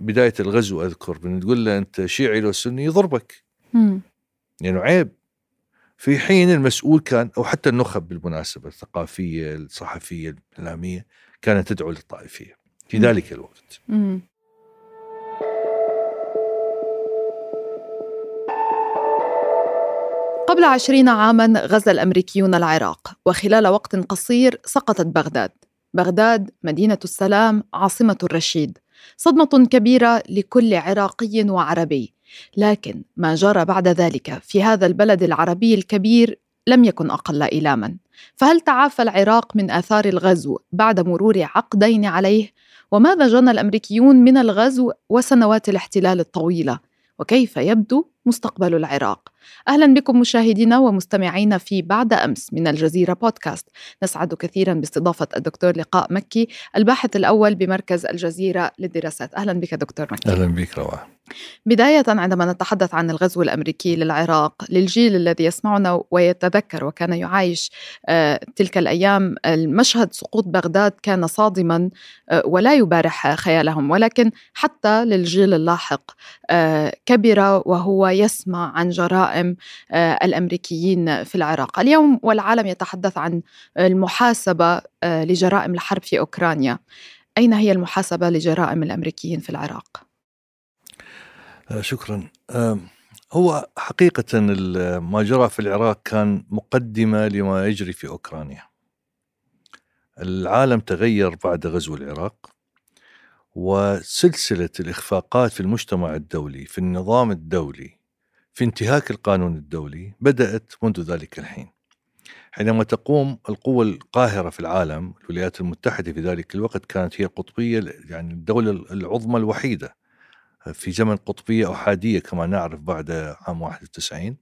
بداية الغزو أذكر من تقول له أنت شيعي لو سني يضربك مم. يعني عيب في حين المسؤول كان أو حتى النخب بالمناسبة الثقافية الصحفية الاعلاميه كانت تدعو للطائفية في مم. ذلك الوقت مم. قبل عشرين عاما غزا الأمريكيون العراق وخلال وقت قصير سقطت بغداد بغداد مدينة السلام عاصمة الرشيد صدمة كبيرة لكل عراقي وعربي لكن ما جرى بعد ذلك في هذا البلد العربي الكبير لم يكن أقل إيلاما فهل تعافى العراق من آثار الغزو بعد مرور عقدين عليه؟ وماذا جنى الأمريكيون من الغزو وسنوات الاحتلال الطويلة؟ وكيف يبدو مستقبل العراق؟ أهلا بكم مشاهدينا ومستمعينا في بعد أمس من الجزيرة بودكاست. نسعد كثيرا باستضافة الدكتور لقاء مكي الباحث الأول بمركز الجزيرة للدراسات. أهلا بك دكتور مكي. أهلا بك رواه بداية عندما نتحدث عن الغزو الأمريكي للعراق للجيل الذي يسمعنا ويتذكر وكان يعايش آه، تلك الأيام المشهد سقوط بغداد كان صادما آه، ولا يبارح خيالهم ولكن حتى للجيل اللاحق آه، كبر وهو يسمع عن جرائم الأمريكيين في العراق اليوم والعالم يتحدث عن المحاسبة لجرائم الحرب في أوكرانيا أين هي المحاسبة لجرائم الأمريكيين في العراق؟ آه، شكرا. هو حقيقة ما جرى في العراق كان مقدمة لما يجري في أوكرانيا. العالم تغير بعد غزو العراق وسلسلة الإخفاقات في المجتمع الدولي في النظام الدولي في انتهاك القانون الدولي بدأت منذ ذلك الحين. حينما تقوم القوة القاهرة في العالم الولايات المتحدة في ذلك الوقت كانت هي القطبية يعني الدولة العظمى الوحيدة في زمن قطبية أحادية كما نعرف بعد عام 91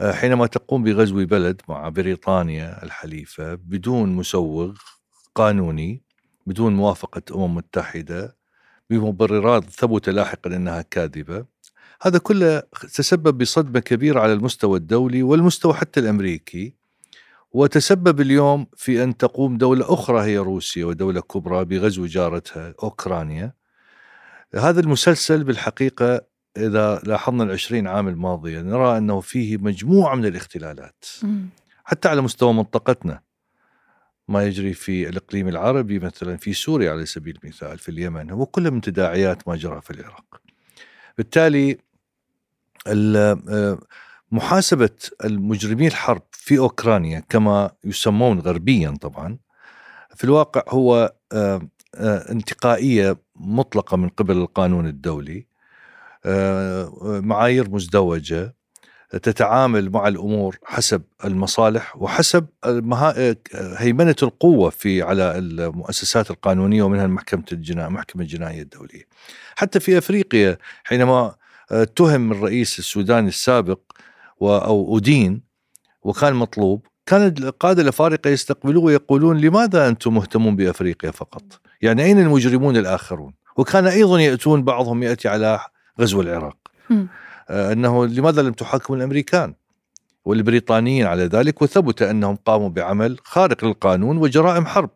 آه، حينما تقوم بغزو بلد مع بريطانيا الحليفة بدون مسوغ قانوني بدون موافقة أمم متحدة بمبررات ثبت لاحقا أنها كاذبة هذا كله تسبب بصدمة كبيرة على المستوى الدولي والمستوى حتى الأمريكي وتسبب اليوم في أن تقوم دولة أخرى هي روسيا ودولة كبرى بغزو جارتها أوكرانيا. هذا المسلسل بالحقيقة إذا لاحظنا العشرين عام الماضية نرى أنه فيه مجموعة من الاختلالات. حتى على مستوى منطقتنا. ما يجري في الإقليم العربي مثلا في سوريا على سبيل المثال في اليمن هو كله من تداعيات ما جرى في العراق. بالتالي ال- آه، محاسبة المجرمي الحرب في أوكرانيا كما يسمون غربيا طبعا في الواقع هو آه، آه، انتقائية مطلقة من قبل القانون الدولي آه، معايير مزدوجة تتعامل مع الأمور حسب المصالح وحسب المها... هيمنة القوة في على المؤسسات القانونية ومنها محكمة الجنايه المحكمه الجنائيه الدولية. حتى في أفريقيا حينما اتهم الرئيس السوداني السابق و... أو ادين وكان مطلوب كان القاده الافارقه يستقبلوه ويقولون لماذا أنتم مهتمون بأفريقيا فقط؟ يعني أين المجرمون الآخرون؟ وكان أيضا يأتون بعضهم يأتي على غزو العراق. مم. آه، أنه لماذا لم تحاكموا الأمريكان والبريطانيين على ذلك وثبت أنهم قاموا بعمل خارق للقانون وجرائم حرب.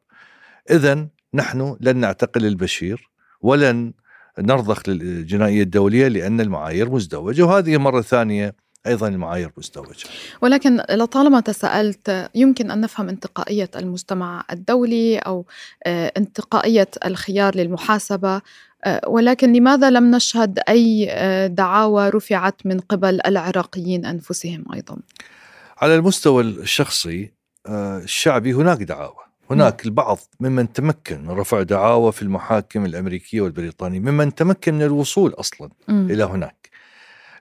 اذا نحن لن نعتقل البشير ولن نرضخ للجنائية الدولية لأن المعايير مزدوجة وهذه مرة ثانية أيضا المعايير مزدوجه. ولكن لطالما تساءلت يمكن أن نفهم انتقائية المجتمع الدولي أو آه، انتقائية الخيار للمحاسبة آه، ولكن لماذا لم نشهد أي آه، دعاوى رفعت من قبل العراقيين أنفسهم أيضا؟ على المستوى الشخصي الشعبي هناك دعاوى هناك البعض ممن تمكن من رفع دعاوى في المحاكم الأمريكية والبريطانية ممن تمكن من الوصول أصلا مم. إلى هناك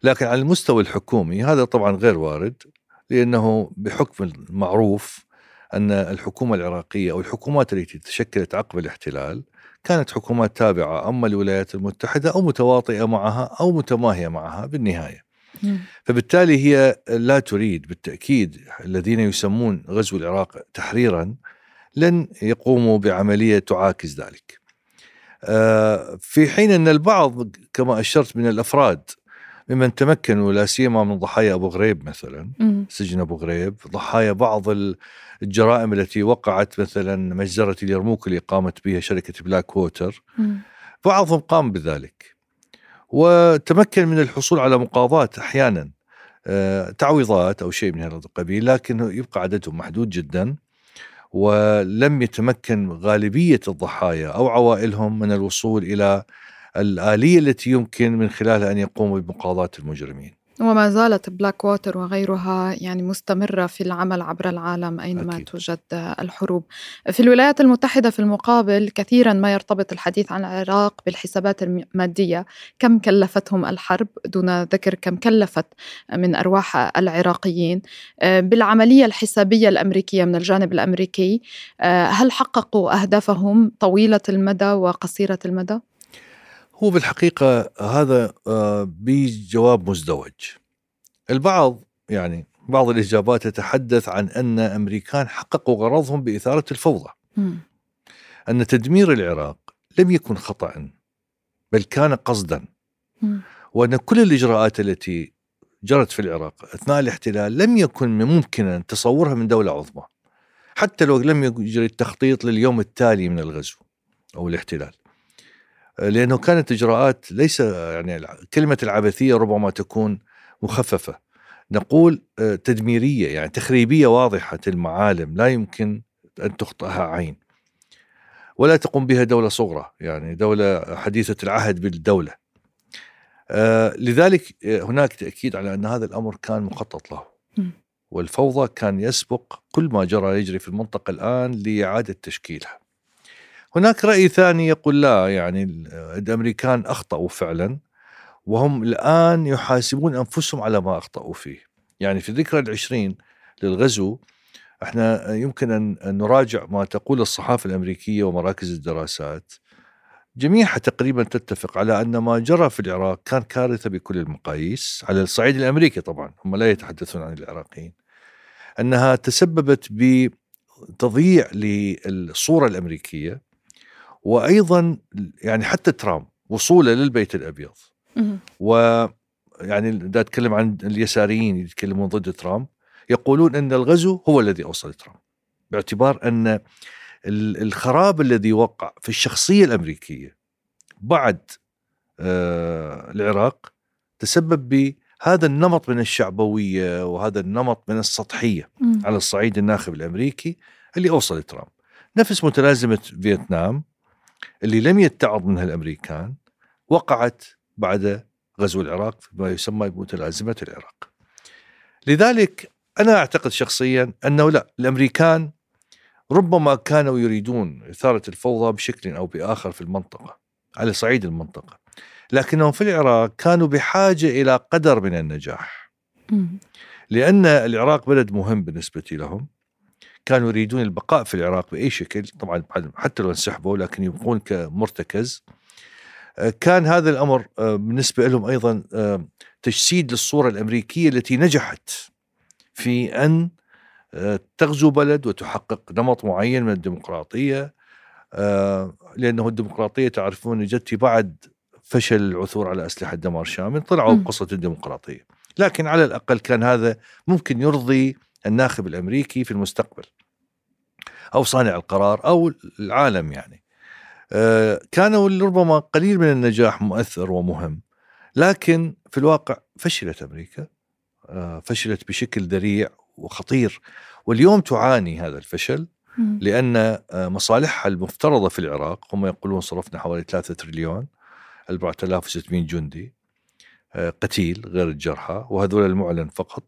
لكن على المستوى الحكومي هذا طبعا غير وارد لأنه بحكم المعروف أن الحكومة العراقية أو الحكومات التي تشكلت عقب الاحتلال كانت حكومات تابعة أما الولايات المتحدة أو متواطئة معها أو متماهية معها بالنهاية. مم. فبالتالي هي لا تريد بالتأكيد الذين يسمون غزو العراق تحريرا لن يقوموا بعملية تعاكس ذلك. آه، في حين أن البعض كما أشرت من الأفراد ممن تمكنوا لا سيما من ضحايا أبو غريب مثلا مم. سجن أبو غريب ضحايا بعض ال- الجرائم التي وقعت مثلا مجزرة اليرموك اللي قامت بها شركة بلاك ووتر مم. بعضهم قام بذلك وتمكن من الحصول على مقاضاة أحيانا آه، تعويضات أو شيء من هذا القبيل لكن يبقى عددهم محدود جدا ولم يتمكن غالبية الضحايا أو عوائلهم من الوصول إلى الآلية التي يمكن من خلالها أن يقوموا بمقاضاة المجرمين. وما زالت بلاك ووتر وغيرها يعني مستمرة في العمل عبر العالم أينما أكيد. توجد الحروب في الولايات المتحدة في المقابل كثيرا ما يرتبط الحديث عن العراق بالحسابات المادية كم كلفتهم الحرب دون ذكر كم كلفت من أرواح العراقيين بالعملية الحسابية الأمريكية من الجانب الأمريكي هل حققوا أهدافهم طويلة المدى وقصيرة المدى؟ هو بالحقيقة هذا آه، بجواب مزدوج البعض يعني بعض الإجابات تتحدث عن أن أمريكان حققوا غرضهم بإثارة الفوضى م. أن تدمير العراق لم يكن خطأ بل كان قصدا م. وأن كل الإجراءات التي جرت في العراق أثناء الاحتلال لم يكن ممكنا تصورها من دولة عظمى حتى لو لم يجري التخطيط لليوم التالي من الغزو أو الاحتلال لأنه كانت إجراءات ليس يعني كلمة العبثية ربما تكون مخففة. نقول آه، تدميرية يعني تخريبية واضحة المعالم لا يمكن أن تخطئها عين. ولا تقوم بها دولة صغرى يعني دولة حديثة العهد بالدولة. آه، لذلك آه، هناك تأكيد على أن هذا الأمر كان مخطط له. والفوضى كان يسبق كل ما جرى يجري في المنطقة الآن لإعادة تشكيلها. هناك رأي ثاني يقول لا يعني الأمريكان أخطأوا فعلا وهم الآن يحاسبون أنفسهم على ما أخطأوا فيه. يعني في الذكرى العشرين للغزو إحنا يمكن أن نراجع ما تقول الصحافة الأمريكية ومراكز الدراسات. جميعها تقريبا تتفق على أن ما جرى في العراق كان كارثة بكل المقاييس على الصعيد الأمريكي طبعا هم لا يتحدثون عن العراقيين. أنها تسببت بتضييع للصورة الأمريكية وأيضا يعني حتى ترامب وصوله للبيت الأبيض. و يعني دا أتكلم عن اليساريين يتكلمون ضد ترامب يقولون أن الغزو هو الذي أوصل ترامب باعتبار أن الخراب الذي وقع في الشخصية الأمريكية بعد آه العراق تسبب بهذا النمط من الشعبوية وهذا النمط من السطحية على الصعيد الناخب الأمريكي اللي أوصل ترامب. نفس متلازمة فيتنام اللي لم يتعظ منها الأمريكان وقعت بعد غزو العراق ما يسمى بمتلازمه العراق. لذلك أنا أعتقد شخصيا أنه لا الأمريكان ربما كانوا يريدون إثارة الفوضى بشكل أو بآخر في المنطقة على صعيد المنطقة. لكنهم في العراق كانوا بحاجة إلى قدر من النجاح. لأن العراق بلد مهم بالنسبة لهم كانوا يريدون البقاء في العراق بأي شكل. طبعا حتى لو انسحبوا لكن يبقون كمرتكز. آه، كان هذا الأمر آه، بالنسبة لهم أيضا آه، تجسيد للصورة الأمريكية التي نجحت في أن تغزو بلد وتحقق نمط معين من الديمقراطية. لأنه الديمقراطية تعرفون جت بعد فشل العثور على أسلحة دمار شامل طلعوا بقصة الديمقراطية. لكن على الأقل كان هذا ممكن يرضي الناخب الأمريكي في المستقبل. أو صانع القرار أو العالم يعني. آه، كانوا ربما قليل من النجاح مؤثر ومهم لكن في الواقع فشلت أمريكا آه، فشلت بشكل ذريع وخطير واليوم تعاني هذا الفشل لأن آه، مصالحها المفترضة في العراق هم يقولون صرفنا حوالي 3 تريليون 4600 جندي قتيل غير الجرحى وهذول المعلن فقط.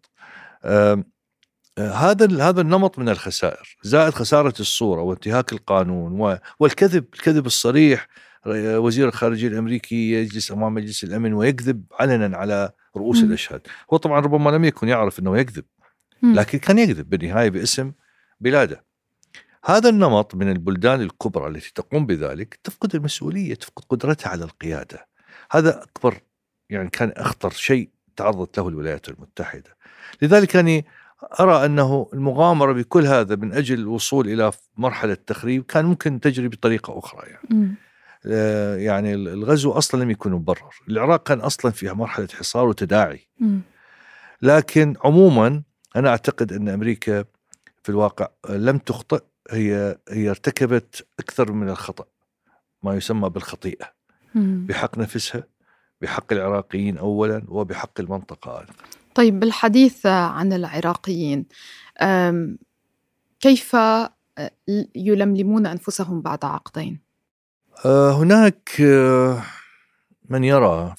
هذا هذا النمط من الخسائر زائد خسارة الصورة وانتهاك القانون والكذب الكذب الصريح وزير الخارجية الأمريكي يجلس أمام مجلس الأمن ويكذب علنا على رؤوس م. الأشهاد. هو طبعا ربما لم يكن يعرف إنه يكذب لكن كان يكذب بالنهاية باسم بلاده. هذا النمط من البلدان الكبرى التي تقوم بذلك تفقد المسؤولية تفقد قدرتها على القيادة. هذا أكبر يعني كان أخطر شيء تعرضت له الولايات المتحدة. لذلك يعني أرى أنه المغامرة بكل هذا من أجل الوصول إلى مرحلة تخريب كان ممكن تجري بطريقة أخرى يعني. آه يعني الغزو أصلا لم يكن مبرر، العراق كان أصلا في مرحلة حصار وتداعي. لكن عموما أنا أعتقد أن أمريكا في الواقع لم تخطئ هي هي ارتكبت أكثر من الخطأ ما يسمى بالخطيئة. مم. بحق نفسها بحق العراقيين اولا وبحق المنطقة أيضا طيب بالحديث عن العراقيين كيف يلملمون أنفسهم بعد عقدين؟ آه، هناك آه، من يرى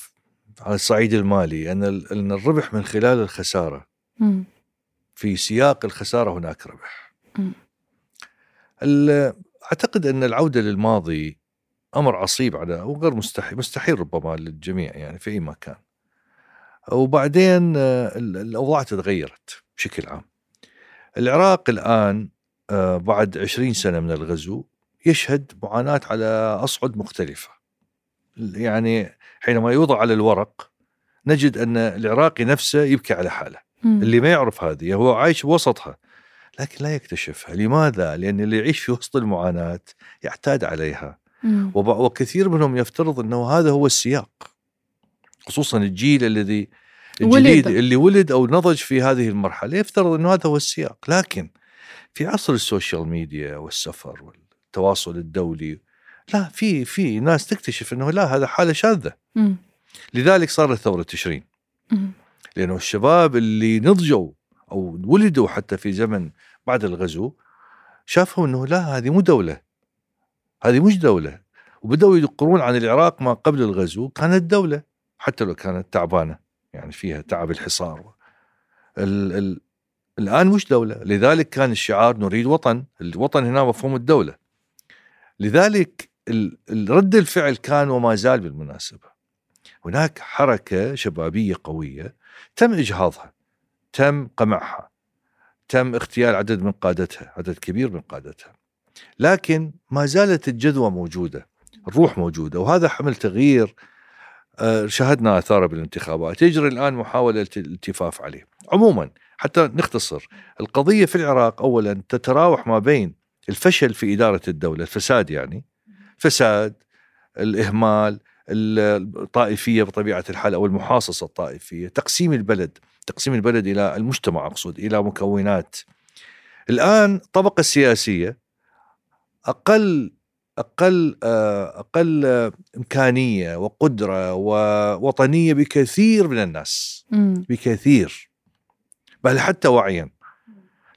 على الصعيد المالي أن أن الربح من خلال الخسارة. في سياق الخسارة هناك ربح. أعتقد أن العودة للماضي أمر عصيب على وغير مستحيل مستحيل ربما للجميع يعني في أي مكان. وبعدين آه، ال- الأوضاع تغيرت بشكل عام. العراق الآن آه، بعد 20 سنة من الغزو يشهد معاناة على أصعد مختلفة. يعني حينما يوضع على الورق نجد أن العراقي نفسه يبكي على حاله. مم. اللي ما يعرف هذه هو عايش بوسطها لكن لا يكتشفها لماذا؟ لأن اللي يعيش في وسط المعاناة يعتاد عليها وكثير منهم يفترض أنه هذا هو السياق خصوصا الجيل الذي الجديد ولد. اللي ولد أو نضج في هذه المرحلة يفترض أنه هذا هو السياق لكن في عصر ال social media والسفر والتواصل الدولي لا في في ناس تكتشف أنه لا هذا حالة شاذة مم. لذلك صارت ثورة تشرين. لأنه الشباب اللي نضجوا أو ولدوا حتى في زمن بعد الغزو شافوا إنه لا هذه مو دولة هذه مش دولة وبدأوا يقرون عن العراق ما قبل الغزو كانت دولة حتى لو كانت تعبانة يعني فيها تعب الحصار. ال ال الآن مش دولة لذلك كان الشعار نريد وطن الوطن هنا مفهوم الدولة. لذلك رد الفعل كان وما زال بالمناسبة. هناك حركة شبابية قوية تم إجهاضها تم قمعها تم اغتيال عدد من قادتها عدد كبير من قادتها. لكن ما زالت الجذوه موجودة الروح موجودة وهذا حمل تغيير شاهدنا اثاره بالانتخابات يجري الآن محاولة الت- الالتفاف عليه. عموما حتى نختصر القضية في العراق اولا تتراوح ما بين الفشل في إدارة الدولة الفساد يعني فساد الإهمال الطائفية بطبيعة الحال أو المحاصصة الطائفية تقسيم البلد تقسيم البلد إلى المجتمع أقصد إلى مكونات. الآن الطبقه السياسيه أقل أقل آه، أقل إمكانية وقدرة ووطنية بكثير من الناس. بكثير بل حتى وعيا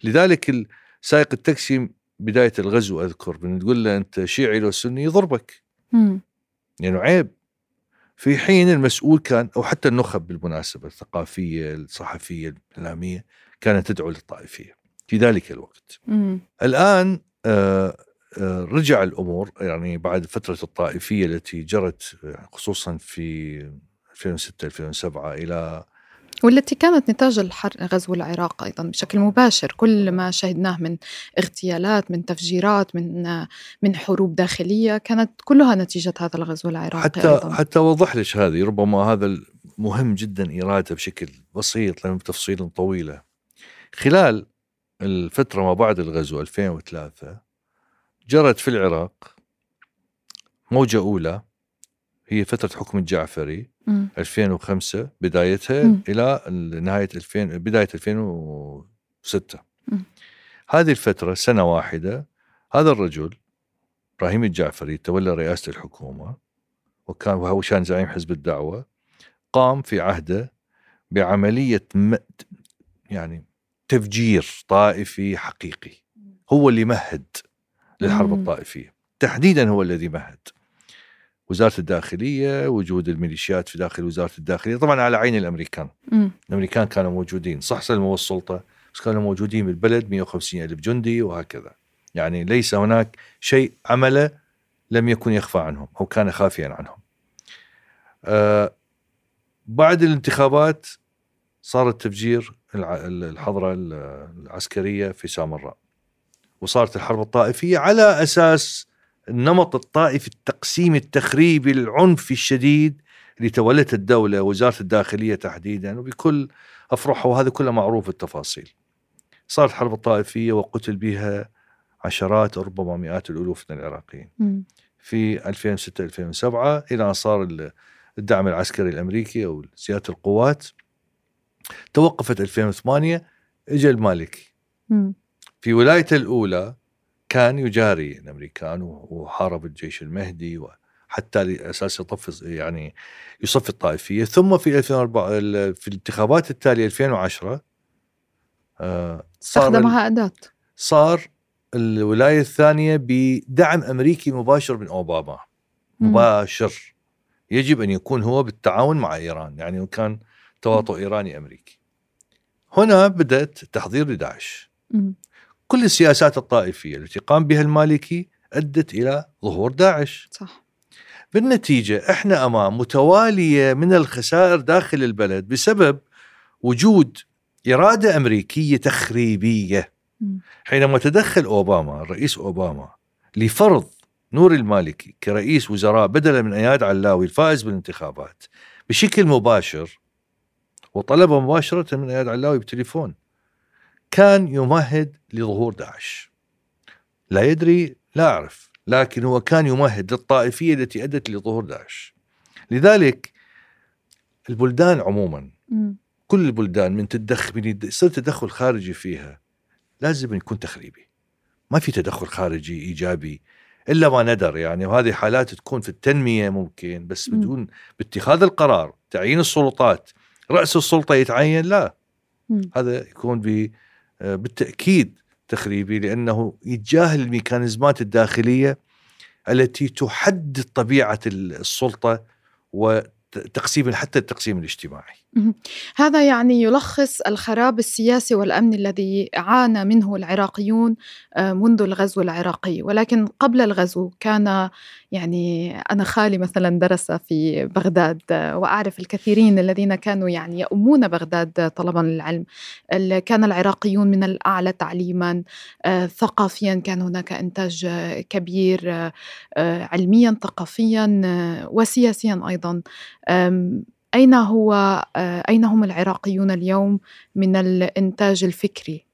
لذلك سائق التاكسي بداية الغزو أذكر من تقول له أنت شيعي لو سني يضربك. لأنه يعني عيب في حين المسؤول كان أو حتى النخب بالمناسبة الثقافية الصحفية الإعلامية كانت تدعو للطائفية في ذلك الوقت. الآن آه، رجع الأمور يعني بعد فترة الطائفية التي جرت آه، خصوصا في 2006 2007 إلى والتي كانت نتاج الحر غزو العراق أيضا بشكل مباشر كل ما شهدناه من اغتيالات من تفجيرات من من حروب داخلية كانت كلها نتيجة هذا الغزو العراقي حتى أيضا حتى اوضح لك هذه ربما هذا مهم جدا ايرادها بشكل بسيط لأن بتفصيل طويلة. خلال الفترة ما بعد الغزو 2003 جرت في العراق. موجة أولى. هي فترة حكم الجعفري. مم. 2005 بدايتها مم. إلى نهاية 2000 بداية 2006 مم. هذه الفترة سنة واحدة. هذا الرجل إبراهيم الجعفري تولى رئاسة الحكومة. وكان وهو كان زعيم حزب الدعوة. قام في عهده بعملية م... يعني تفجير طائفي حقيقي. هو اللي مهد. للحرب مم. الطائفية. تحديدا هو الذي مهد. وزارة الداخلية وجود الميليشيات في داخل وزارة الداخلية طبعا على عين الأمريكان. مم. الأمريكان كانوا موجودين. صح سلموا السلطة بس كانوا موجودين بالبلد 150 ألف جندي وهكذا. يعني ليس هناك شيء عمله لم يكن يخفى عنهم أو كان خافيا عنهم. آه بعد الانتخابات صار التفجير الع- الحضرة العسكرية في سامراء. وصارت الحرب الطائفية على أساس النمط الطائفي التقسيم التخريبي العنفي الشديد اللي تولت الدولة وزاره الداخلية تحديدا وبكل افرحها وهذا كله معروف التفاصيل. صارت الحرب الطائفية وقتل بها عشرات ربما مئات الألوف من العراقيين. في 2006 2007 إلى أن صار ال- الدعم العسكري الأمريكي أو زيادة القوات توقفت 2008 اجى المالكي. في ولايته الأولى كان يجاري الأمريكان وحارب الجيش المهدي حتى على أساس يطفز يعني يصفي الطائفية. ثم في 2004 ال- في الانتخابات التالية 2010 آه، صار ال- استخدمها أداة صار الولاية الثانية بدعم أمريكي مباشر من أوباما. مم. مباشر. يجب أن يكون هو بالتعاون مع إيران يعني كان تواطؤ إيراني أمريكي. هنا بدأت التحضير لداعش. كل السياسات الطائفية التي قام بها المالكي أدت إلى ظهور داعش. صح. بالنتيجة إحنا أمام متوالية من الخسائر داخل البلد بسبب وجود إرادة أمريكية تخريبية. مم. حينما تدخل أوباما الرئيس أوباما لفرض نور المالكي كرئيس وزراء بدلا من اياد علاوي الفائز بالانتخابات بشكل مباشر وطلب مباشرة من اياد علاوي بالتليفون كان يمهد لظهور داعش لا يدري لا أعرف لكن هو كان يمهد للطائفية التي أدت لظهور داعش لذلك البلدان عموما مم. كل البلدان من تدخل من يصير تدخل خارجي فيها لازم يكون تخريبي ما في تدخل خارجي إيجابي إلا ما ندر يعني وهذه حالات تكون في التنمية ممكن بس. بدون باتخاذ القرار تعيين السلطات رأس السلطة يتعين لا مم. هذا يكون بالتأكيد تخريبي لأنه يتجاهل الميكانيزمات الداخلية التي تحدد طبيعة السلطة وتقسيم حتى التقسيم الاجتماعي. هذا يعني يلخص الخراب السياسي والامني الذي عانى منه العراقيون آه، منذ الغزو العراقي. ولكن قبل الغزو كان يعني أنا خالي مثلا درس في بغداد وأعرف الكثيرين الذين كانوا يعني يؤمون بغداد طلبا للعلم كان العراقيون من الأعلى تعليما. آه، ثقافيا كان هناك إنتاج آه، كبير آه، آه، علميا ثقافيا وسياسيا أيضا. أم، أين هو أين هم العراقيون اليوم من الإنتاج الفكري؟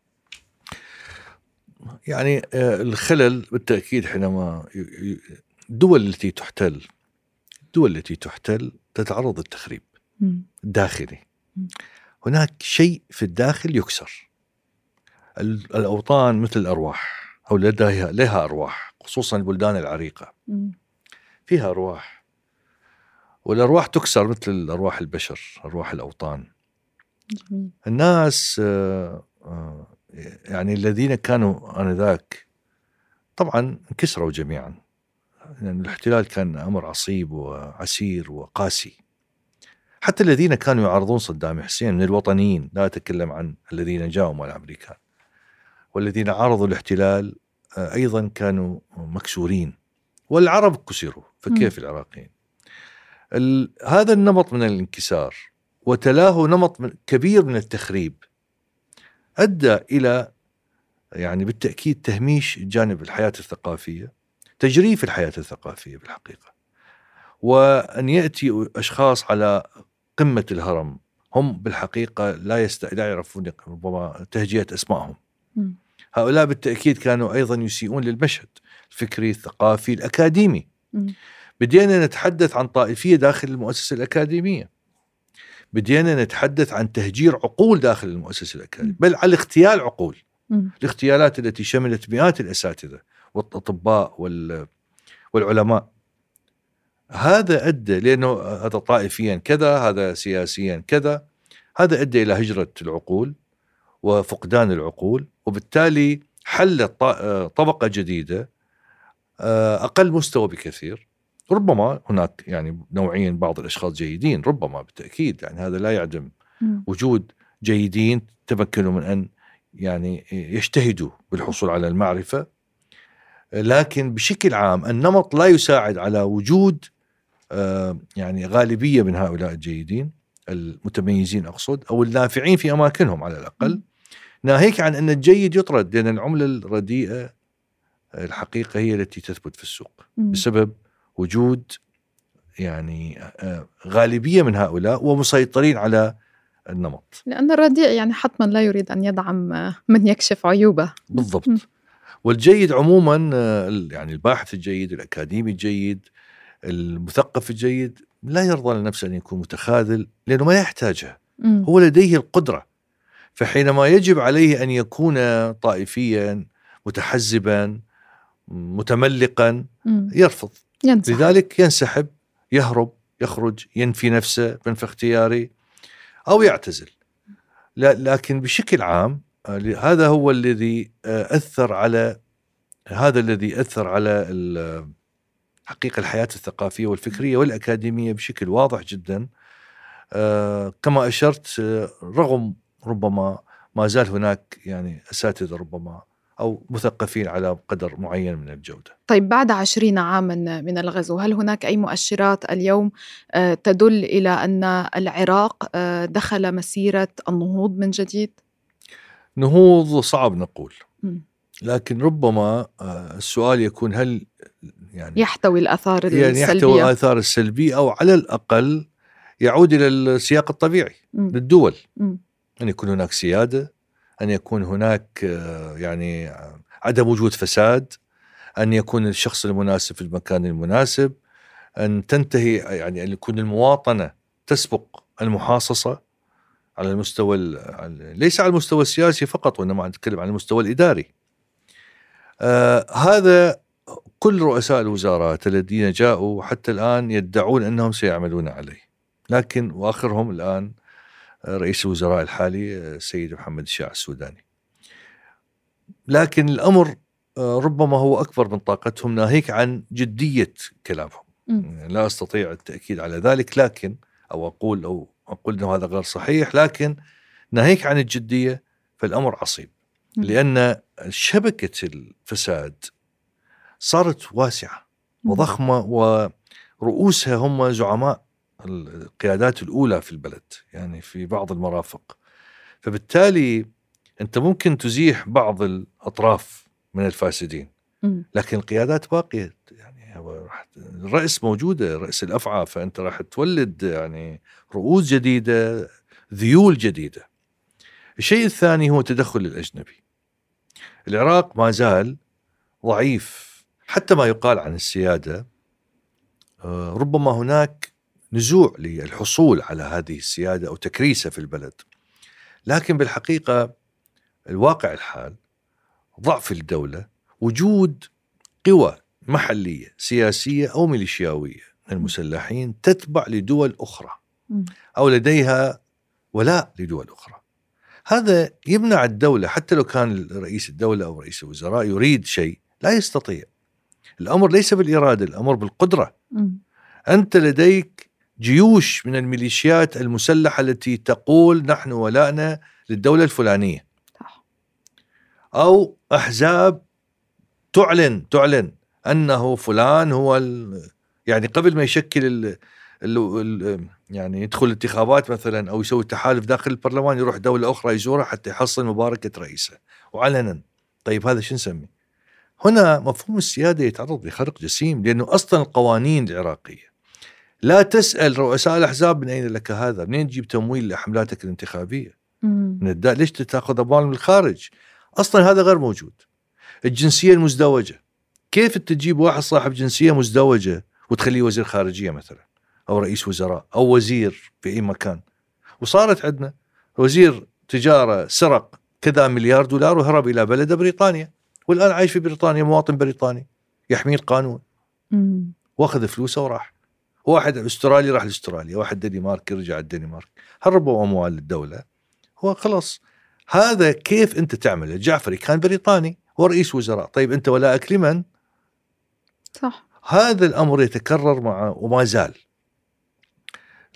يعني الخلل بالتأكيد حينما الدول التي تحتل الدول التي تحتل تتعرض للتخريب مم. هناك شيء في الداخل يكسر. ال- الأوطان مثل الأرواح أو لديها لها أرواح خصوصا البلدان العريقة. مم. فيها أرواح. والأرواح تكسر مثل ارواح البشر أرواح الأوطان. جميل. الناس آه، آه، يعني الذين كانوا آنذاك طبعا انكسروا جميعا. لأن الاحتلال كان أمر عصيب وعسير وقاسي. حتى الذين كانوا يعارضون صدام حسين من الوطنيين لا أتكلم عن الذين جاءوا مع الامريكان والذين عارضوا الاحتلال آه، أيضا كانوا مكسورين. والعرب كسروا فكيف العراقيين. ال- هذا النمط من الانكسار وتلاه نمط من كبير من التخريب أدى إلى يعني بالتأكيد تهميش جانب الحياة تجريف الحياة الثقافية بالحقيقة. وأن يأتي أشخاص على قمة الهرم هم بالحقيقة لا يست... لا يعرفون ربما تهجئه أسمائهم. مم. هؤلاء بالتأكيد كانوا أيضا يسيئون للمشهد الفكري الثقافي الأكاديمي. مم. بدينا نتحدث عن طائفية داخل المؤسسة الأكاديمية. بدينا نتحدث عن تهجير عقول داخل المؤسسة الأكاديمية بل على اغتيال عقول. الاغتيالات التي شملت مئات الأساتذة. والأطباء وال والعلماء. هذا أدى لأنه هذا طائفيا كذا هذا سياسيا كذا هذا أدى إلى هجرة العقول وفقدان العقول وبالتالي حلت طبقة جديدة آه، أقل مستوى بكثير. ربما هناك يعني نوعيا بعض الأشخاص جيدين ربما بالتأكيد يعني هذا لا يعدم. وجود جيدين تمكنوا من أن يعني يجتهدوا بالحصول على المعرفة. لكن بشكل عام النمط لا يساعد على وجود آه، يعني غالبية من هؤلاء الجيدين المتميزين أقصد أو النافعين في أماكنهم على الأقل. ناهيك عن أن الجيد يطرد لأن العملة الرديئة الحقيقة هي التي تثبت في السوق. بسبب وجود يعني آه، غالبية من هؤلاء ومسيطرين على النمط. لأن الرديء يعني حتما لا يريد أن يدعم آه، من يكشف عيوبه. بالضبط. والجيد عموما آه، يعني الباحث الجيد الأكاديمي الجيد المثقف الجيد لا يرضى لنفسه أن يكون متخاذل لأنه ما يحتاجها. مم. هو لديه القدرة. فحينما يجب عليه أن يكون طائفيا متحزبا متملقا. يرفض. ينسحب. لذلك ينسحب يهرب يخرج ينفي نفسه بنفي اختياري أو يعتزل. لا لكن بشكل عام هذا هو الذي آه، أثر على هذا الذي أثر على حقيقة الحياة الثقافية والفكرية والأكاديمية بشكل واضح جدا آه، كما أشرت آه، رغم ربما ما زال هناك يعني أساتذة ربما أو مثقفين على قدر معين من الجودة. طيب بعد عشرين عاما من الغزو هل هناك أي مؤشرات اليوم تدل إلى أن العراق دخل مسيرة النهوض من جديد؟ نهوض صعب نقول. لكن ربما آه، السؤال يكون هل يعني يحتوي الآثار يعني يحتوي الاثار السلبية أو على الأقل يعود إلى السياق الطبيعي مم. للدول مم. أن يكون هناك سيادة أن يكون هناك آه، يعني آه، عدم وجود فساد أن يكون الشخص المناسب في المكان المناسب أن تنتهي يعني أن يكون المواطنة تسبق المحاصصة على المستوى ال- على- ليس على المستوى السياسي فقط وإنما نتكلم عن المستوى الإداري. آه هذا كل رؤساء الوزارات الذين جاءوا حتى الآن يدعون أنهم سيعملون عليه. لكن وآخرهم الآن آه، رئيس الوزراء الحالي آه، السيد محمد الشاع السوداني. لكن الأمر آه، ربما هو أكبر من طاقتهم ناهيك عن جدية كلامهم. مم. لا أستطيع التأكيد على ذلك لكن أو أقول أو انه هذا غير صحيح لكن ناهيك عن الجدية فالأمر عصيب مم. لأن شبكة الفساد صارت واسعة مم. وضخمة ورؤوسها هم زعماء القيادات الأولى في البلد يعني في بعض المرافق فبالتالي أنت ممكن تزيح بعض الأطراف من الفاسدين. لكن القيادات باقية يعني راح الراس موجوده راس الأفعى فأنت راح تولد يعني رؤوس جديدة ذيول جديدة. الشيء الثاني هو تدخل الأجنبي. العراق ما زال ضعيف حتى ما يقال عن السيادة آه، ربما هناك نزوع للحصول على هذه السيادة أو تكريسها في البلد. لكن بالحقيقة الواقع الحال ضعف الدولة وجود قوى محلية سياسية أو ميليشياوية من المسلحين تتبع لدول أخرى مم. أو لديها ولاء لدول أخرى. هذا يمنع الدولة حتى لو كان رئيس الدولة أو رئيس الوزراء يريد شيء لا يستطيع. الأمر ليس بالإرادة، الأمر بالقدرة. مم. أنت لديك جيوش من الميليشيات المسلحة التي تقول نحن ولاءنا للدولة الفلانية. صح. أو أحزاب تعلن تعلن أنه فلان هو ال يعني قبل ما يشكل ال ال ال يعني يدخل الانتخابات مثلا أو يسوي تحالف داخل البرلمان يروح دولة أخرى يزورها حتى يحصل مباركة رئيسه وعلنا طيب هذا شو نسميه؟ هنا مفهوم السيادة يتعرض لخرق جسيم لأنه أصلا القوانين العراقية لا تسأل رؤساء الأحزاب من أين لك هذا؟ منين تجيب تمويل لحملاتك الانتخابية؟ من الدا... ليش تاخذ اموال من الخارج؟ أصلا هذا غير موجود. الجنسية المزدوجة كيف انت تجيب واحد صاحب جنسية مزدوجة وتخليه وزير خارجية مثلا أو رئيس وزراء أو وزير في أي مكان؟ وصارت عندنا وزير تجارة سرق كذا مليار دولار وهرب إلى بلده بريطانيا والآن عايش في بريطانيا مواطن بريطاني يحميه القانون. وأخذ فلوسه وراح. واحد أسترالي راح لأستراليا واحد دنمارك رجع الدنمارك. هربوا أموال الدولة. هو خلاص. هذا كيف أنت تعمل الجعفري كان بريطاني ورئيس وزراء. طيب أنت ولاءك لمن صح. هذا الأمر يتكرر مع وما زال.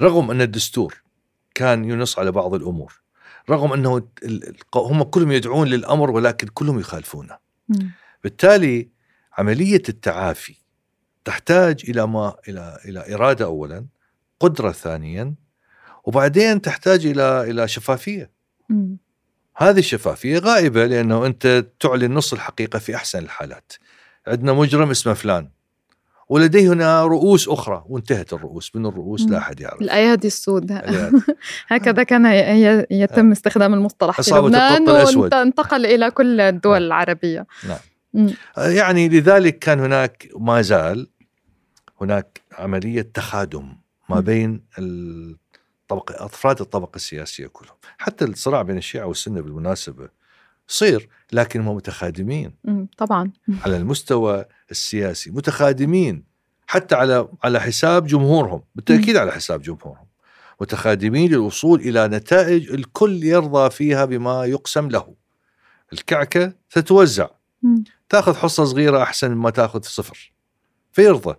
رغم أن الدستور كان ينص على بعض الأمور رغم أنه هم كلهم يدعون للأمر ولكن كلهم يخالفونه. بالتالي عملية التعافي تحتاج إلى ما إلى إلى إرادة اولا قدرة ثانيا وبعدين تحتاج إلى إلى شفافية. مم. هذه الشفافية غائبة لأنه أنت تعلن نص الحقيقة في أحسن الحالات. عندنا مجرم اسمه فلان ولديه هنا رؤوس أخرى وانتهت الرؤوس من الرؤوس. لا أحد يعرف الأيادي السود الأيادي. هكذا كان يتم استخدام المصطلح في لبنان. وانتقل إلى كل الدول نعم. العربية نعم. مم. يعني لذلك كان هناك ما زال هناك عملية تخادم ما. بين الطبقة افراد الطبقة السياسية كلهم، حتى الصراع بين الشيعة والسنة بالمناسبة يصير لكن هم متخادمين. طبعا. على المستوى السياسي متخادمين. حتى على على حساب جمهورهم بالتأكيد على حساب جمهورهم. متخادمين للوصول إلى نتائج الكل يرضى فيها بما يقسم له. الكعكة تتوزع. تأخذ حصة صغيرة أحسن مما تأخذ صفر. فيرضى.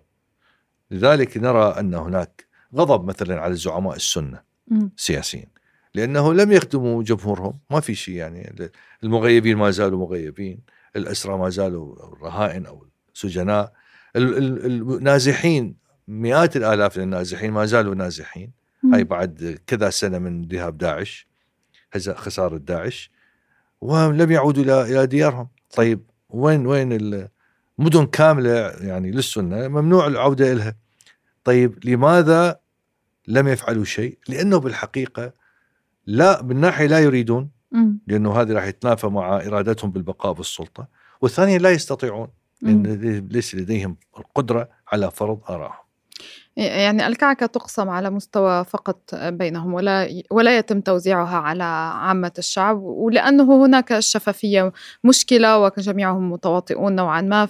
لذلك نرى أن هناك غضب مثلا على زعماء السنة مم. لأنه لم يخدموا جمهورهم ما في شيء يعني. المغيبين ما زالوا مغيبين الأسرى ما زالوا الرهائن أو السجناء. ال- ال- النازحين مئات الآلاف من النازحين ما زالوا نازحين. هاي بعد كذا سنة من ذهاب داعش خسارة داعش ولم يعودوا إلى إلى ديارهم. طيب وين وين المدن كاملة يعني للسنة ممنوع العودة إلها. طيب لماذا لم يفعلوا شيء؟ لأنه بالحقيقة لا بالناحيه لا يريدون. لأنه هذه راح يتنافى مع إرادتهم بالبقاء بالسلطة والثانية لا يستطيعون. لأن ليس لديهم القدرة على فرض آرائهم يعني الكعكة تقسم على مستوى فقط بينهم ولا ولا يتم توزيعها على عامة الشعب ولأنه هناك الشفافية مشكلة وجميعهم متواطئون نوعا ما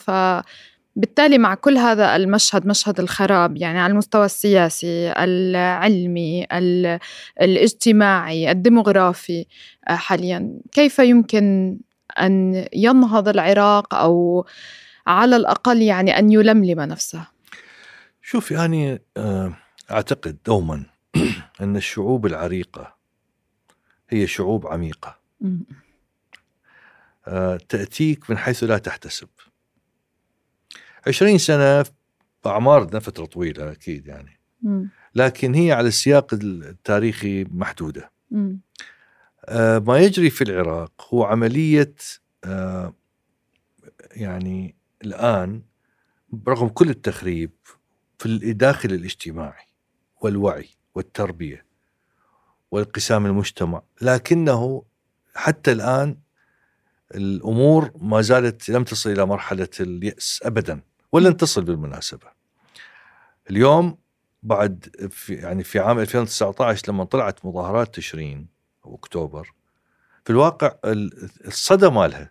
فبالتالي مع كل هذا المشهد مشهد الخراب يعني على المستوى السياسي العلمي ال- الاجتماعي الديموغرافي آه، حاليا كيف يمكن أن ينهض العراق أو على الأقل يعني أن يلملم نفسه؟ شوف يعني آه، أعتقد دوما أن الشعوب العريقة هي شعوب عميقة. مم. آه، تأتيك من حيث لا تحتسب. عشرين سنة اعمارنا فتره طويلة أكيد يعني. لكن هي على السياق التاريخي محدودة. آه، ما يجري في العراق هو عملية آه، يعني الآن برغم كل التخريب في الداخل الاجتماعي والوعي والتربية وانقسام المجتمع لكنه حتى الآن الأمور ما زالت لم تصل إلى مرحلة اليأس ابدا ولن تصل بالمناسبة. اليوم بعد في يعني في عام 2019 لما طلعت مظاهرات تشرين أو أكتوبر في الواقع ال- الصدى مالها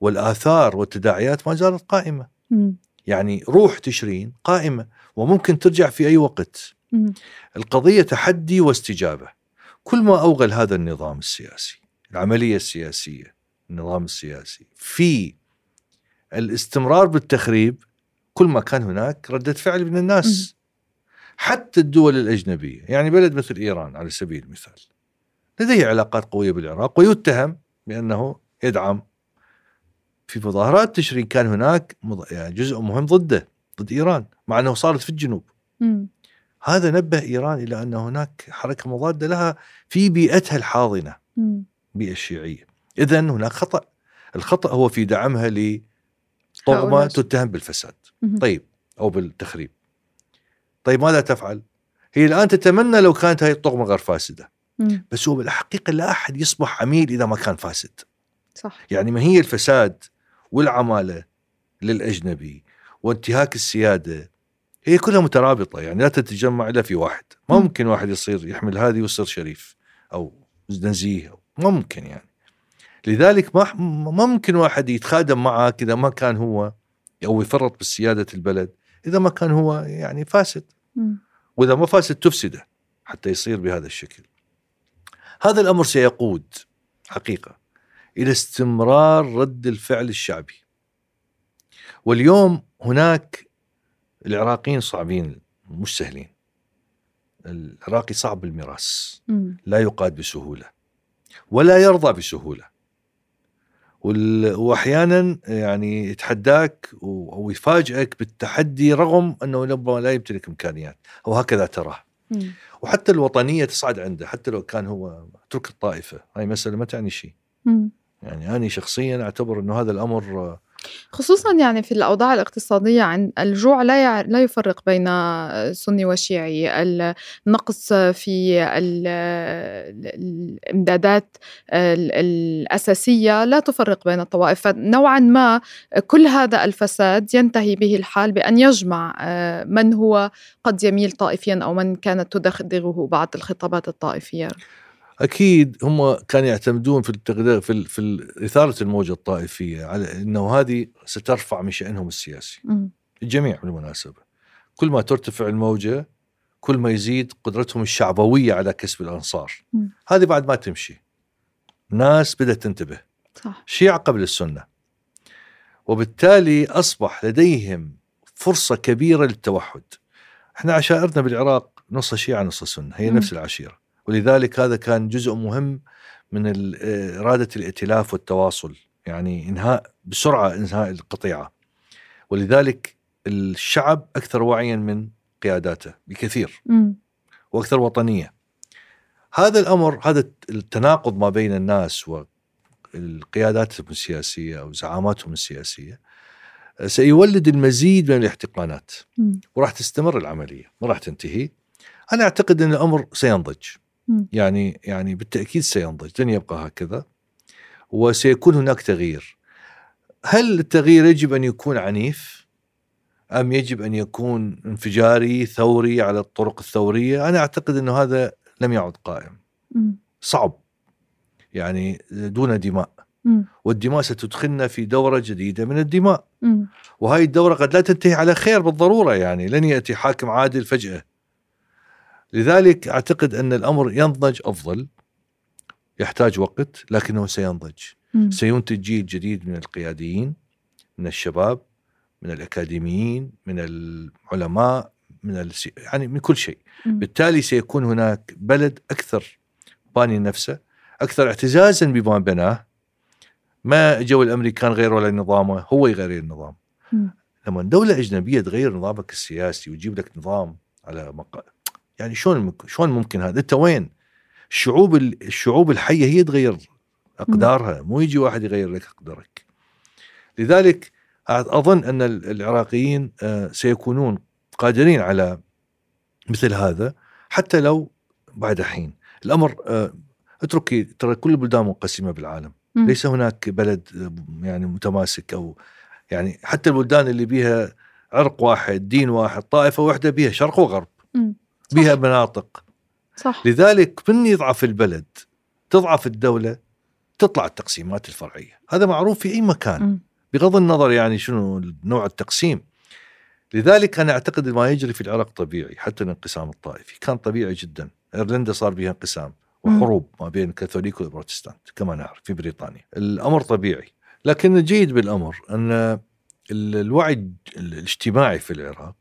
والآثار والتداعيات ما زالت قائمة، مم. يعني روح تشرين قائمة وممكن ترجع في أي وقت. مم. القضية تحدي واستجابة كل ما أوغل هذا النظام السياسي العملية السياسية النظام السياسي في الاستمرار بالتخريب كل ما كان هناك ردة فعل من الناس حتى الدول الأجنبية يعني بلد مثل إيران على سبيل المثال لديه علاقات قوية بالعراق ويتهم بأنه يدعم في مظاهرات تشرين كان هناك يعني جزء مهم ضده ضد إيران مع أنه صارت في الجنوب. هذا نبه إيران إلى أن هناك حركة مضادة لها في بيئتها الحاضنة، مم. البيئه الشيعية. اذا هناك خطأ. الخطأ هو في دعمها هؤلاء. تتهم بالفساد. طيب أو بالتخريب. طيب ماذا تفعل؟ هي الآن تتمنى لو كانت هذه الطغمة غير فاسدة، مم. بس هو بالحقيقة لا أحد يصبح عميل إذا ما كان فاسد. صح يعني ما هي الفساد والعمالة للأجنبي وانتهاك السيادة هي كلها مترابطة يعني لا تتجمع إلا في واحد، ما مم. ممكن واحد يصير يحمل هذه ويصير شريف أو نزيه ما ممكن يعني. لذلك ما ما ممكن واحد يتخادم معك إذا ما كان هو أو يفرط بسياده البلد إذا ما كان هو يعني فاسد. وإذا ما فاسد تفسده حتى يصير بهذا الشكل. هذا الأمر سيقود حقيقة إلى استمرار رد الفعل الشعبي. واليوم هناك العراقيين صعبين مش سهلين. العراقي صعب المراس،. لا يقاد بسهولة ولا يرضى بسهولة. واحيانا يعني يتحداك أو يفاجئك بالتحدي رغم أنه ربما لا يمتلك إمكانيات أو هكذا تراه. وحتى الوطنية تصعد عنده حتى لو كان هو اترك الطائفة، هاي مسألة ما تعني شيء. يعني أنا شخصيا أعتبر إنه هذا الأمر خصوصا يعني في الأوضاع الاقتصادية عن الجوع لا يع... لا يفرق بين سني وشيعي. النقص في ال... الإمدادات ال- الأساسية لا تفرق بين الطوائف. فنوعا ما كل هذا الفساد ينتهي به الحال بأن يجمع آه، من هو قد يميل طائفيا أو من كانت تدغدغه بعض الخطابات الطائفية. أكيد هم كانوا يعتمدون في التغذية في ال- في إثارة الموجة الطائفية على إنه هذه سترفع من شأنهم السياسي. الجميع بالمناسبة. كل ما ترتفع الموجة كل ما يزيد قدرتهم الشعبوية على كسب الأنصار. هذه بعد ما تمشي. ناس بدأت تنتبه. صح. شيعة قبل السنة. وبالتالي أصبح لديهم فرصة كبيرة للتوحد. إحنا عشائرنا بالعراق نص شيعة نص سنة. هي. نفس العشيرة. ولذلك هذا كان جزء مهم من إرادة الائتلاف والتواصل يعني إنهاء بسرعة إنهاء القطيعة ولذلك الشعب أكثر وعيا من قياداته بكثير مم. وأكثر وطنية. هذا الأمر هذا التناقض ما بين الناس والقياداتهم السياسية أو زعاماتهم السياسية سيولد المزيد من الاحتقانات. وراح تستمر العملية ما راح تنتهي. أنا أعتقد أن الأمر سينضج. يعني يعني بالتأكيد سينضج لن يبقى هكذا وسيكون هناك تغيير. هل التغيير يجب أن يكون عنيف؟ أم يجب أن يكون انفجاري ثوري على الطرق الثورية؟ أنا أعتقد انه هذا لم يعد قائم. صعب. يعني دون دماء،. والدماء ستدخلنا في دورة جديدة من الدماء،. وهذه الدورة قد لا تنتهي على خير بالضرورة يعني لن يأتي حاكم عادل فجأة. لذلك أعتقد أن الأمر ينضج أفضل يحتاج وقت لكنه سينضج. مم. سينتج جيل جديد من القياديين من الشباب من الأكاديميين من العلماء من السي... يعني من كل شيء مم. بالتالي سيكون هناك بلد أكثر باني نفسه أكثر اعتزازا بما بناه ما جو الأمريكان غيروا على نظامه هو يغير النظام مم. لما دولة أجنبية تغير نظامك السياسي وتجيب لك نظام على مق... يعني شلون ممكن شلون ممكن هذا؟ أنت وين؟ الشعوب ال- الشعوب الحية هي تغير أقدارها مو يجي واحد يغير لك أقدارك. لذلك أن ال- العراقيين سيكونون قادرين على مثل هذا حتى لو بعد حين. الأمر آه، اتركي ترى كل البلدان منقسمة بالعالم. مم. ليس هناك بلد يعني متماسك أو يعني حتى البلدان اللي بيها عرق واحد دين واحد طائفة واحدة بيها شرق وغرب مم. صح. بيها مناطق. صح. لذلك من يضعف البلد؟ تضعف الدولة تطلع التقسيمات الفرعية. هذا معروف في أي مكان. مم. بغض النظر يعني شنو نوع التقسيم. لذلك أنا أعتقد ما يجري في العراق طبيعي حتى الانقسام الطائفي. كان طبيعي جدا. إيرلندا صار بها انقسام. وحروب ما بين الكاثوليك والبروتستانت كما نعرف في بريطانيا. الأمر طبيعي. لكن الجيد بالأمر أن ال- الوعي ال- الاجتماعي في العراق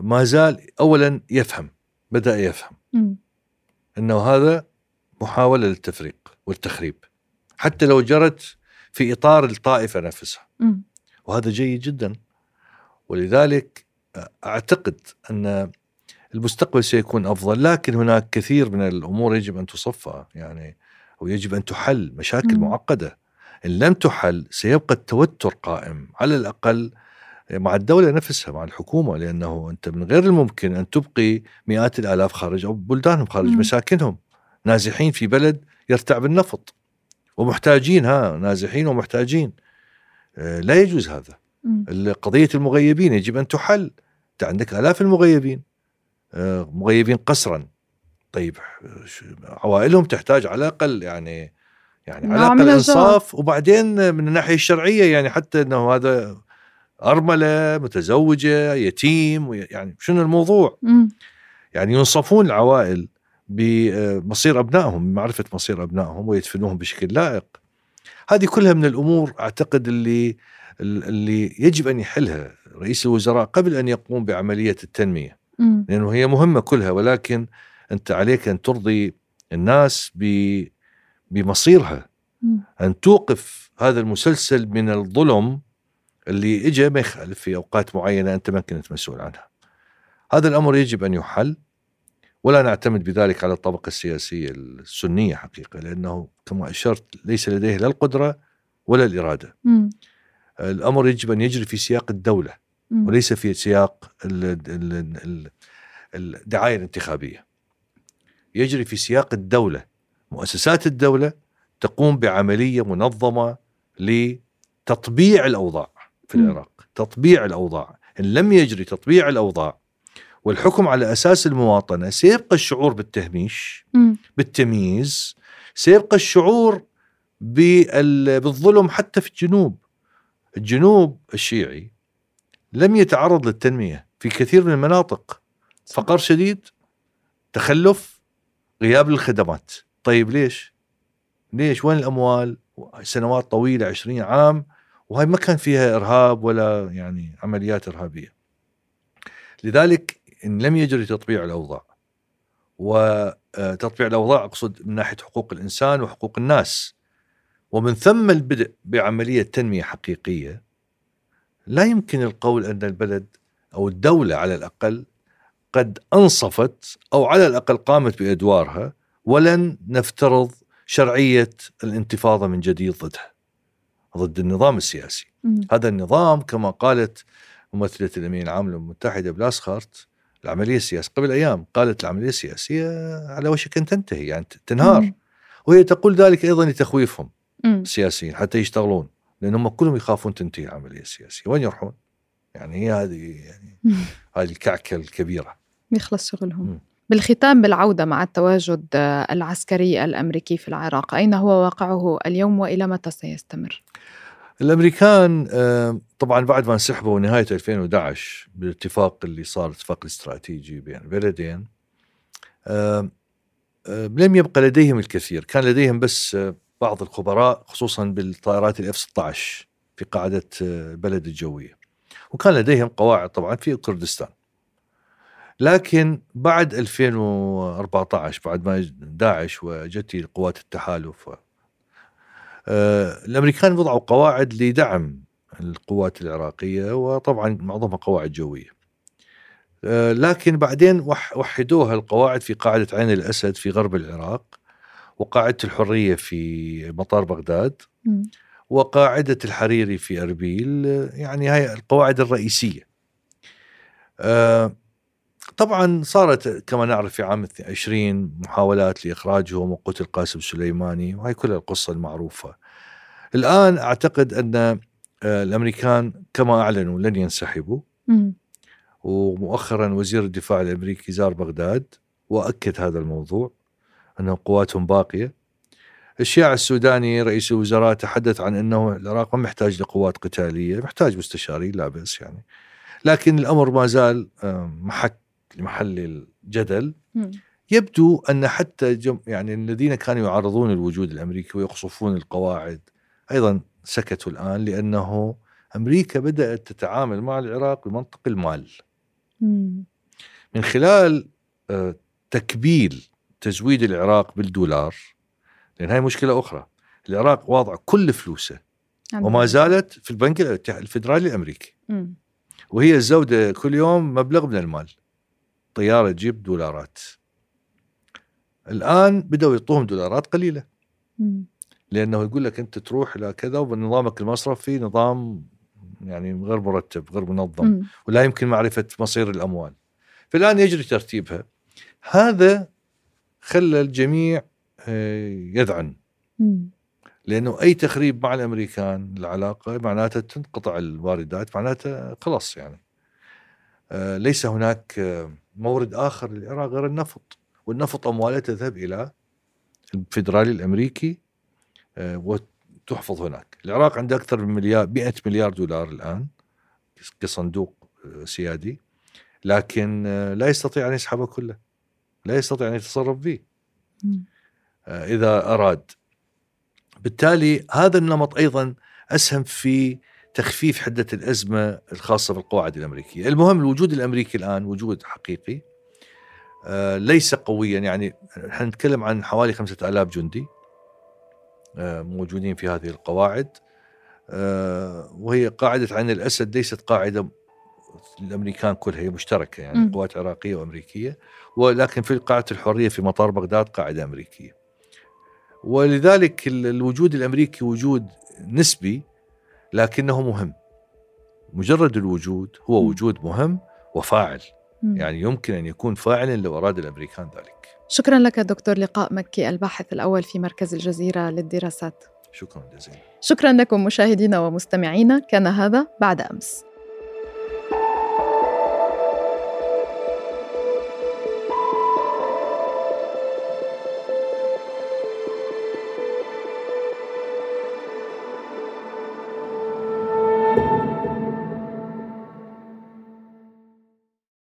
ما زال اولا يفهم بدأ يفهم مم. إنه هذا محاولة للتفريق والتخريب حتى لو جرت في إطار الطائفة نفسها مم. وهذا جيد جدا ولذلك أعتقد أن المستقبل سيكون أفضل لكن هناك كثير من الأمور يجب أن تصفى يعني ويجب أن تحل مشاكل مم. معقدة إن لم تحل سيبقى التوتر قائم على الأقل مع الدولة نفسها مع الحكومة لأنه أنت من غير الممكن أن تبقي مئات الآلاف خارج أو بلدانهم خارج مم. مساكنهم. نازحين في بلد يرتع بالنفط. ومحتاجين ها نازحين ومحتاجين. آه، لا يجوز هذا. قضية المغيبين يجب أن تحل. أنت عندك آلاف المغيبين. آه، مغيبين قسرا. طيب عوائلهم تحتاج على الأقل يعني يعني على الأقل. إنصاف وبعدين من الناحية الشرعية يعني حتى أنه هذا أرملة متزوجة يتيم يعني شنو الموضوع مم. يعني ينصفون العوائل بمصير أبنائهم بمعرفة مصير أبنائهم ويدفنوهم بشكل لائق هذه كلها من الأمور أعتقد اللي اللي يجب أن يحلها رئيس الوزراء قبل أن يقوم بعملية التنمية مم. لأنه هي مهمة كلها ولكن أنت عليك أن ترضي الناس ب- بمصيرها مم. أن توقف هذا المسلسل من الظلم اللي اجى ما يخالف في أوقات معينة أنت ما كنت مسؤول عنها. هذا الأمر يجب أن يحل ولا نعتمد بذلك على الطبقة السياسية السنية حقيقة لأنه كما أشرت ليس لديه لا القدرة ولا الإرادة. مم. الأمر يجب أن يجري في سياق الدولة مم. وليس في سياق ال- ال- ال- الدعاية الانتخابية. يجري في سياق الدولة، مؤسسات الدولة تقوم بعملية منظمة لتطبيع الأوضاع في. العراق، تطبيع الأوضاع، إن لم يجري تطبيع الأوضاع والحكم على أساس المواطنة سيبقى الشعور بالتهميش، مم. بالتمييز، سيبقى الشعور بال- بالظلم حتى في الجنوب. الجنوب الشيعي لم يتعرض للتنمية في كثير من المناطق. فقر شديد تخلف غياب للخدمات. طيب ليش؟ ليش؟ وين الأموال؟ سنوات طويلة 20 عام وهي ما كان فيها إرهاب ولا يعني عمليات إرهابية. لذلك إن لم يجري تطبيع الأوضاع وتطبيع الأوضاع أقصد من ناحية حقوق الإنسان وحقوق الناس. ومن ثم البدء بعملية تنمية حقيقية لا يمكن القول أن البلد أو الدولة على الأقل قد أنصفت أو على الأقل قامت بإدوارها ولن نفترض شرعية الانتفاضة من جديد ضدها. ضد النظام السياسي مم. هذا النظام كما قالت ممثلة الأمين العام للامم المتحده بلاسخارت العملية السياسية قبل أيام قالت العملية السياسية على وشك أن تنتهي يعني تنهار مم. وهي تقول ذلك أيضا لتخويفهم مم. السياسيين حتى يشتغلون لأنهم كلهم يخافون تنتهي العملية السياسية وين يروحون؟ يعني هي هذه يعني. هذه الكعكة الكبيرة يخلص شغلهم مم. بالختام بالعودة مع التواجد العسكري الأمريكي في العراق أين هو واقعه اليوم وإلى متى سيستمر؟ الأمريكان طبعا بعد ما انسحبوا نهاية 2011 بالاتفاق اللي صار الاتفاق الاستراتيجي بين البلدين لم يبقى لديهم الكثير. كان لديهم بس بعض الخبراء خصوصا بالطائرات الاف 16 في قاعدة البلد الجوية. وكان لديهم قواعد طبعا في كردستان. لكن بعد 2014 بعد ما داعش وجت قوات التحالف الأمريكان وضعوا قواعد لدعم القوات العراقية وطبعا معظمها قواعد جوية. آه، لكن بعدين وح- وحدوها القواعد في قاعدة عين الأسد في غرب العراق وقاعدة الحرية في مطار بغداد. وقاعدة الحريري في أربيل آه، يعني هاي القواعد الرئيسية. طبعا صارت كما نعرف في عام 20 محاولات لإخراجهم وقتل قاسم سليماني وهي كلها القصة المعروفة. الآن أعتقد أن آه، الأمريكان كما أعلنوا لن ينسحبوا. ومؤخرا وزير الدفاع الأمريكي زار بغداد وأكد هذا الموضوع أن قواتهم باقية. الشياع السوداني رئيس الوزراء تحدث عن أنه العراق ما محتاج لقوات قتالية، محتاج مستشارين لا بأس يعني. لكن الأمر ما زال آه، محك محل الجدل. يبدو أن حتى جم يعني الذين كانوا يعارضون الوجود الأمريكي ويقصفون القواعد أيضا سكتوا الآن لأنه أمريكا بدأت تتعامل مع العراق بمنطق المال. من خلال آه، تكبيل تزويد العراق بالدولار لأن هاي مشكلة أخرى العراق واضع كل فلوسه. وما زالت في البنك الفدرالي الأمريكي. وهي الزودة كل يوم مبلغ من المال طيارة تجيب دولارات. الآن بدأوا يعطوهم دولارات قليلة. لأنه يقول لك أنت تروح إلى كذا ونظامك المصرفي نظام يعني غير مرتب غير منظم. ولا يمكن معرفة مصير الأموال. فالآن يجري ترتيبها. هذا خلى الجميع آه، يذعن. لأنه أي تخريب مع الأمريكان العلاقة معناته تنقطع الواردات معناته خلاص يعني. آه، ليس هناك آه، مورد آخر للعراق غير النفط. والنفط امواله تذهب إلى الفدرالي الأمريكي آه، وتحفظ هناك. العراق عنده أكثر من مليار 100 مليار دولار الآن كصندوق آه، سيادي. لكن آه، لا يستطيع أن يسحبه كله. لا يستطيع أن يتصرف به إذا أراد. بالتالي هذا النمط أيضا أسهم في تخفيف حدة الأزمة الخاصة بالقواعد الأمريكية، المهم الوجود الأمريكي الآن وجود حقيقي آه، ليس قويا. يعني إحنا نتكلم عن حوالي خمسة ألاف جندي آه، موجودين في هذه القواعد آه، وهي قاعدة عين الأسد ليست قاعدة الأمريكان كلها هي مشتركة يعني مم. قوات عراقية وأمريكية ولكن في قاعدة الحرية في مطار بغداد قاعدة أمريكية. ولذلك ال- الوجود الأمريكي وجود نسبي لكنه مهم. مجرد الوجود هو. وجود مهم وفاعل. يعني يمكن أن يكون فاعلا لو اراد الأمريكان ذلك. شكرا لك دكتور لقاء مكي الباحث الأول في مركز الجزيرة للدراسات. شكرا جزيلا. شكرا لكم مشاهدينا ومستمعينا كان هذا بعد أمس.